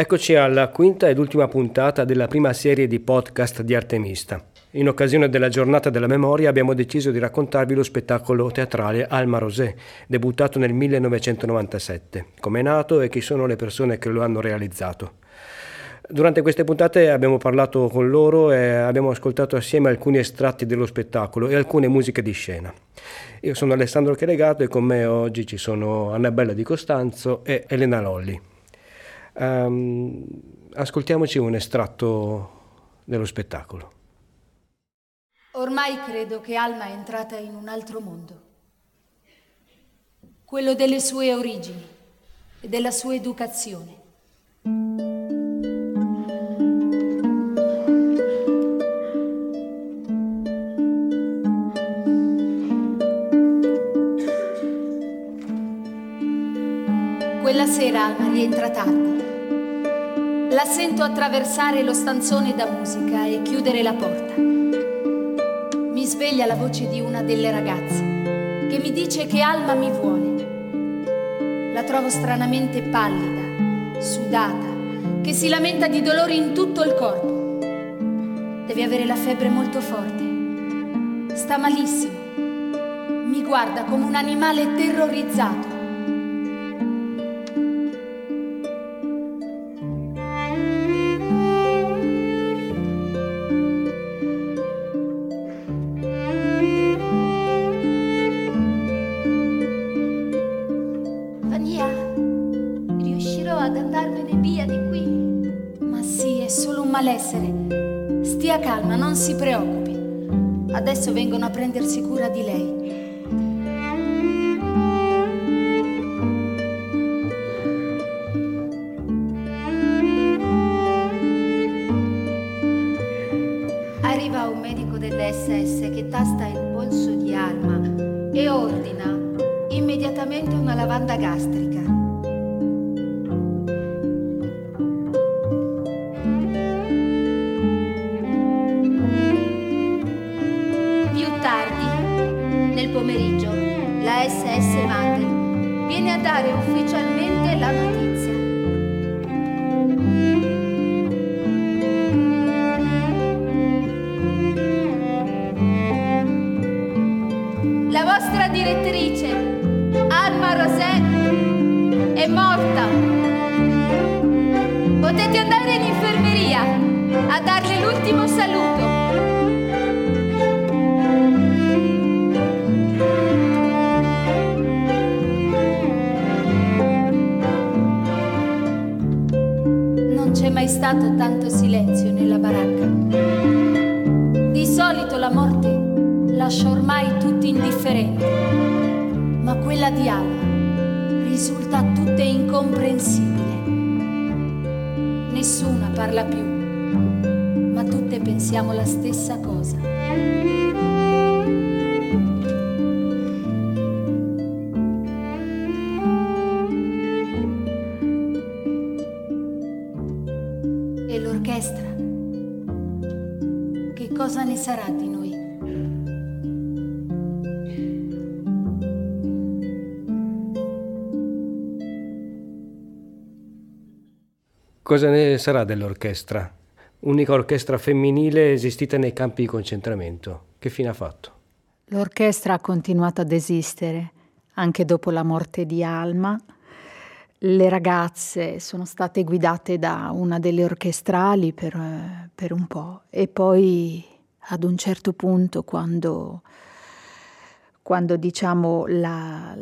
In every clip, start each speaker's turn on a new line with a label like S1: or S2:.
S1: Eccoci alla quinta ed ultima puntata della prima serie di podcast di Artemista. In occasione della giornata della memoria abbiamo deciso di raccontarvi lo spettacolo teatrale Alma Rosé, debuttato nel 1997, come è nato e chi sono le persone che lo hanno realizzato. Durante queste puntate abbiamo parlato con loro e abbiamo ascoltato assieme alcuni estratti dello spettacolo e alcune musiche di scena. Io sono Alessandro Chelegato e con me oggi ci sono Annabella Di Costanzo e Elena Lolli. Um, ascoltiamoci un estratto dello spettacolo.
S2: Ormai credo che Alma è entrata in un altro mondo, quello delle sue origini e della sua educazione. Quella sera Alma rientra tardi. La sento attraversare lo stanzone da musica e chiudere la porta. Mi sveglia la voce di una delle ragazze che mi dice che Alma mi vuole. La trovo stranamente pallida, sudata, che si lamenta di dolori in tutto il corpo. Deve avere la febbre molto forte. Sta malissimo. Mi guarda come un animale terrorizzato. Malessere. Stia calma, non si preoccupi. Adesso vengono a prendersi cura di lei. Arriva un medico dell'SS che tasta il polso di Alma e ordina immediatamente una lavanda gastrica. Dare ufficialmente la notizia. La vostra direttrice, Alma Rosé, è morta. Potete andare in infermeria a darle l'ultimo saluto. Stato tanto silenzio nella baracca. Di solito la morte lascia ormai tutti indifferenti, ma quella di Alma risulta a tutte incomprensibile. Nessuna parla più, ma tutte pensiamo la stessa cosa. Cosa ne sarà di noi?
S1: Cosa ne sarà dell'orchestra? Unica orchestra femminile esistita nei campi di concentramento. Che fine ha fatto?
S3: L'orchestra ha continuato ad esistere anche dopo la morte di Alma. Le ragazze sono state guidate da una delle orchestrali per, per un po' e poi ad un certo punto quando, quando diciamo la,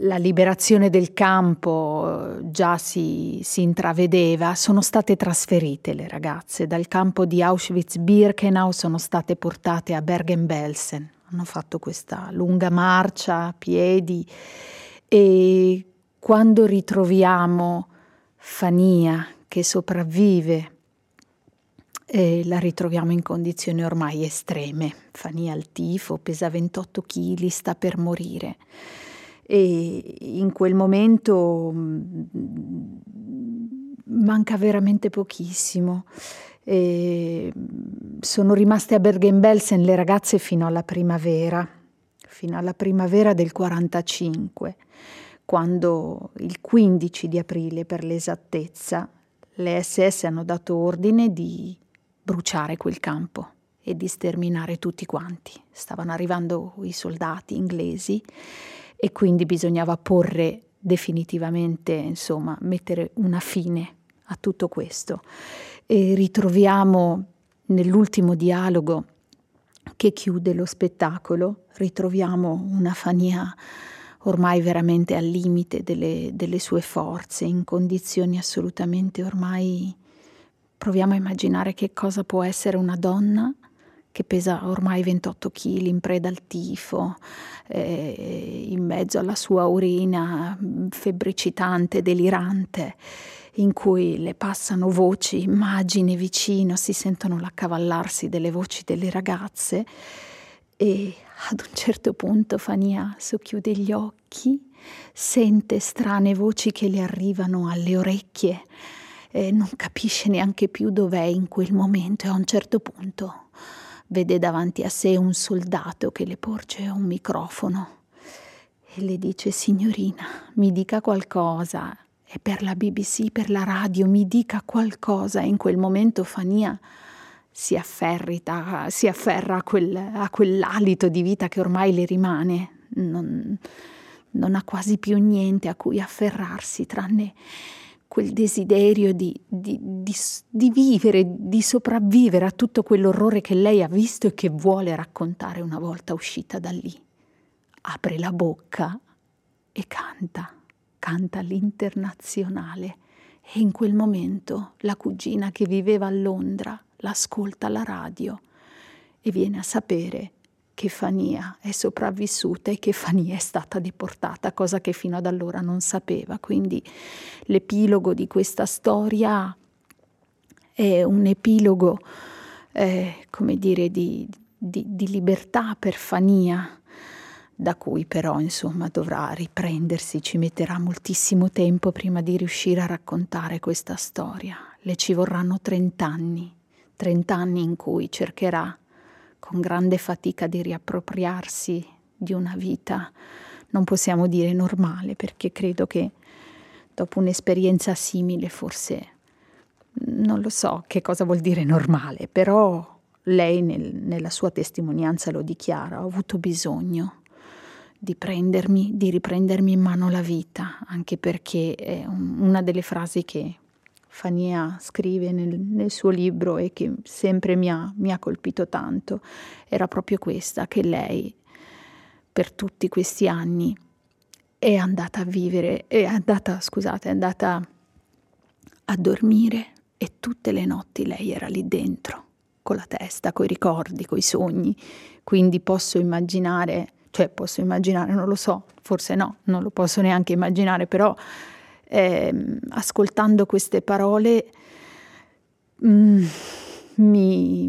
S3: la, liberazione del campo già si, si, intravedeva, sono state trasferite le ragazze dal campo di Auschwitz-Birkenau, sono state portate a Bergen-Belsen, hanno fatto questa lunga marcia a piedi e quando ritroviamo Fania che sopravvive e la ritroviamo in condizioni ormai estreme. Fania al tifo, pesa 28 kg, sta per morire. E in quel momento mm, manca veramente pochissimo. E sono rimaste a Bergen-Belsen le ragazze fino alla primavera, fino alla primavera del 45 quando il 15 di aprile per l'esattezza le SS hanno dato ordine di bruciare quel campo e di sterminare tutti quanti. Stavano arrivando i soldati inglesi e quindi bisognava porre definitivamente, insomma, mettere una fine a tutto questo. E ritroviamo nell'ultimo dialogo che chiude lo spettacolo, ritroviamo una Fania ormai veramente al limite delle, delle sue forze, in condizioni assolutamente ormai... Proviamo a immaginare che cosa può essere una donna che pesa ormai 28 kg in preda al tifo, eh, in mezzo alla sua urina febbricitante, delirante, in cui le passano voci, immagini vicino, si sentono l'accavallarsi delle voci delle ragazze e ad un certo punto Fania socchiude gli occhi, sente strane voci che le arrivano alle orecchie, e non capisce neanche più dov'è in quel momento e a un certo punto vede davanti a sé un soldato che le porge un microfono e le dice signorina, mi dica qualcosa. E per la BBC, per la radio, mi dica qualcosa. E in quel momento Fania si afferrita, si afferra a, quel, a quell'alito di vita che ormai le rimane. Non, non ha quasi più niente a cui afferrarsi tranne quel desiderio di, di, di, di, vivere, di sopravvivere a tutto quell'orrore che lei ha visto e che vuole raccontare una volta uscita da lì. Apre la bocca e canta, canta l'internazionale e in quel momento la cugina che viveva a Londra l'ascolta alla radio e viene a sapere che Fania è sopravvissuta e che Fania è stata deportata, cosa che fino ad allora non sapeva. Quindi l'epilogo di questa storia è un epilogo, eh, come dire, di, di, di libertà per Fania, da cui però insomma dovrà riprendersi, ci metterà moltissimo tempo prima di riuscire a raccontare questa storia. Le ci vorranno 30 anni, 30 anni in cui cercherà con grande fatica di riappropriarsi di una vita, non possiamo dire normale, perché credo che dopo un'esperienza simile forse non lo so che cosa vuol dire normale, però lei nel, nella sua testimonianza lo dichiara, ho avuto bisogno di prendermi, di riprendermi in mano la vita, anche perché è un, una delle frasi che Fania scrive nel, nel, suo libro e che sempre mi ha, mi ha colpito tanto, era proprio questa, che lei per tutti questi anni è andata a vivere, è andata, scusate, è andata a dormire e tutte le notti lei era lì dentro, con la testa, coi ricordi, coi sogni. Quindi posso immaginare, cioè posso immaginare, non lo so, forse no, non lo posso neanche immaginare, però eh, ascoltando queste parole mm, mi,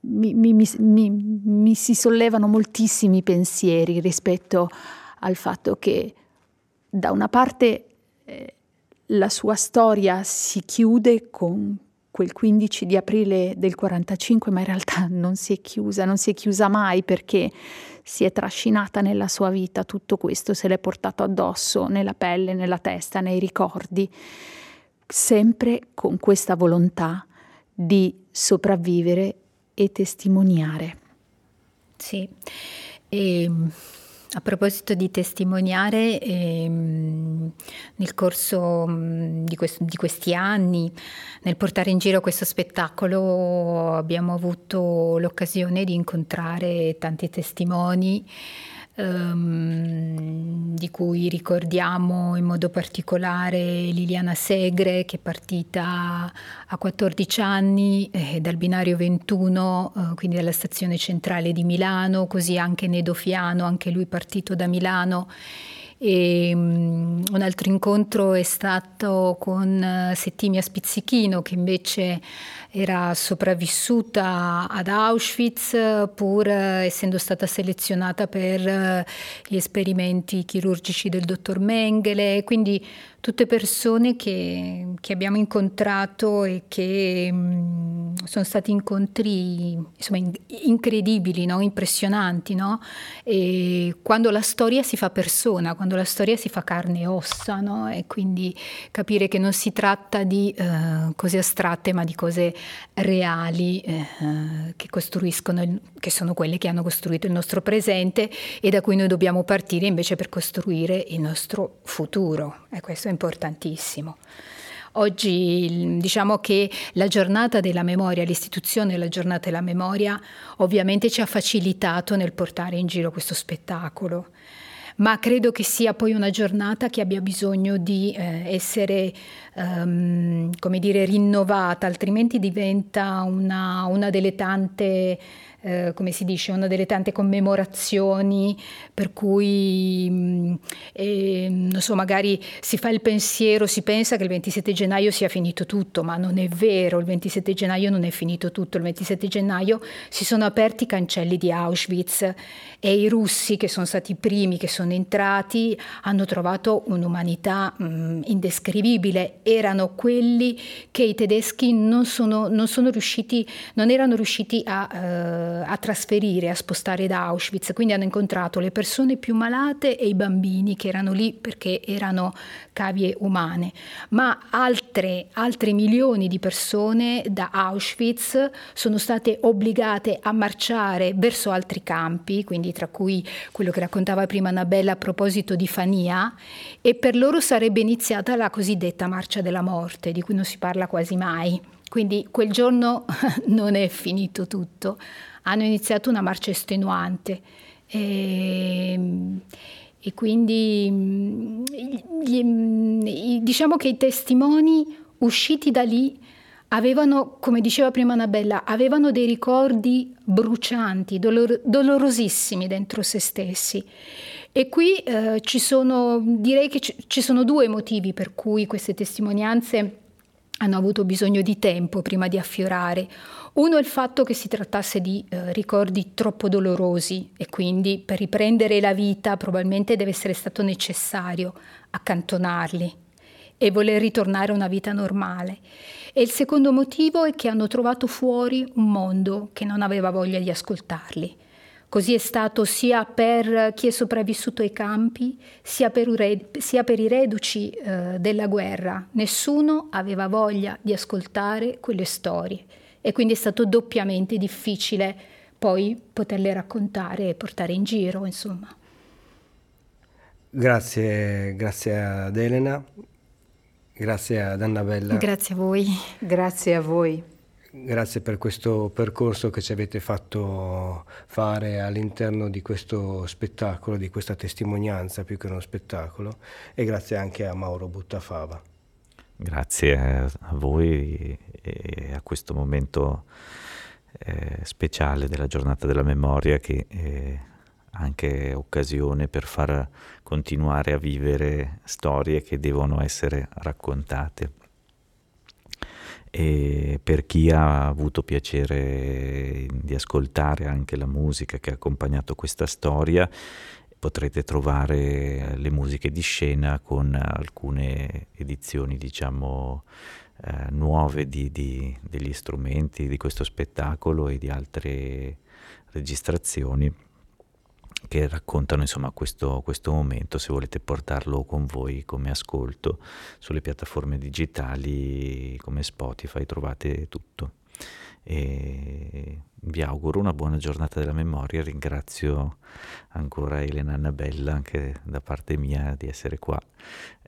S3: mi, mi, mi, si sollevano moltissimi pensieri rispetto al fatto che da una parte eh, la sua storia si chiude con quel 15 di aprile del 45, ma in realtà non si è chiusa, non si è chiusa mai perché si è trascinata nella sua vita tutto questo, se l'è portato addosso, nella pelle, nella testa, nei ricordi, sempre con questa volontà di sopravvivere e testimoniare.
S4: Sì, e ehm, a proposito di testimoniare, ehm, nel corso mm, di, quest- di, questi anni, nel portare in giro questo spettacolo, abbiamo avuto l'occasione di incontrare tanti testimoni ehm, di cui ricordiamo in modo particolare Liliana Segre che è partita a 14 anni eh, dal binario 21, eh, quindi dalla stazione centrale di Milano, così anche Nedo Fiano, anche lui partito da Milano. E, um, un altro incontro è stato con uh, Settimia Spizzichino che invece era sopravvissuta ad Auschwitz pur essendo stata selezionata per uh, gli esperimenti chirurgici del dottor Mengele, quindi tutte persone che, che abbiamo incontrato e che mh, mm, sono stati incontri insomma, in, incredibili, no? impressionanti, no? Quando la storia si fa persona, quando la storia si fa carne e ossa, no? e quindi capire che non si tratta di uh, cose astratte ma di cose reali uh, che costruiscono, il, che sono quelle che hanno costruito il nostro presente e da cui noi dobbiamo partire invece per costruire il nostro futuro. E questo è importantissimo. Oggi diciamo che la giornata della memoria, l'istituzione della giornata della memoria ovviamente ci ha facilitato nel portare in giro questo spettacolo, ma credo che sia poi una giornata che abbia bisogno di eh, essere, um, come dire, rinnovata, altrimenti diventa una, una delle tante eh, come si dice, una delle tante commemorazioni per cui mm, eh, non so, magari si fa il pensiero, si pensa che il 27 gennaio sia finito tutto, ma non è vero, il 27 gennaio non è finito tutto, il 27 gennaio si sono aperti i cancelli di Auschwitz e i russi che sono stati i primi che sono entrati hanno trovato un'umanità mh, mm, indescrivibile, erano quelli che i tedeschi non, sono, non, sono riusciti, non erano riusciti a... Eh, a trasferire, a spostare da Auschwitz, quindi hanno incontrato le persone più malate e i bambini che erano lì perché erano cavie umane, ma altre, altre milioni di persone da Auschwitz sono state obbligate a marciare verso altri campi, quindi tra cui quello che raccontava prima Annabella a proposito di Fania, e per loro sarebbe iniziata la cosiddetta marcia della morte, di cui non si parla quasi mai. Quindi quel giorno non è finito tutto hanno iniziato una marcia estenuante. E, e quindi gli, diciamo che i testimoni usciti da lì avevano, come diceva prima Annabella, avevano dei ricordi brucianti, dolor, dolorosissimi dentro se stessi. E qui eh, ci sono, direi che ci, ci sono due motivi per cui queste testimonianze hanno avuto bisogno di tempo prima di affiorare. Uno è il fatto che si trattasse di eh, ricordi troppo dolorosi e quindi per riprendere la vita probabilmente deve essere stato necessario accantonarli e voler ritornare a una vita normale. E il secondo motivo è che hanno trovato fuori un mondo che non aveva voglia di ascoltarli. Così è stato sia per chi è sopravvissuto ai campi, sia per, sia per i reduci eh, della guerra. Nessuno aveva voglia di ascoltare quelle storie e quindi è stato doppiamente difficile poi poterle raccontare e portare in giro, insomma.
S1: Grazie, grazie ad Elena, grazie ad Annabella.
S4: Grazie a voi.
S3: Grazie a voi.
S1: Grazie per questo percorso che ci avete fatto fare all'interno di questo spettacolo, di questa testimonianza più che uno spettacolo e grazie anche a Mauro Buttafava.
S5: Grazie a voi e a questo momento eh, speciale della giornata della memoria che è anche occasione per far continuare a vivere storie che devono essere raccontate. E per chi ha avuto piacere di ascoltare anche la musica che ha accompagnato questa storia, potrete trovare le musiche di scena con alcune edizioni, diciamo, eh, nuove di, di, degli strumenti di questo spettacolo e di altre registrazioni che raccontano insomma questo, questo, momento se volete portarlo con voi come ascolto sulle piattaforme digitali come Spotify trovate tutto e vi auguro una buona giornata della memoria ringrazio ancora Elena Annabella anche da parte mia di essere qua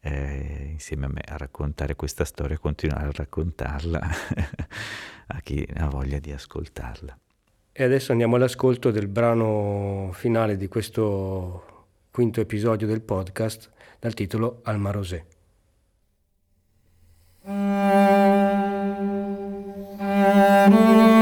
S5: eh, insieme a me a raccontare questa storia continuare a raccontarla a chi ha voglia di ascoltarla.
S1: E adesso andiamo all'ascolto del brano finale di questo quinto episodio del podcast dal titolo Alma Rosé. Mm-hmm.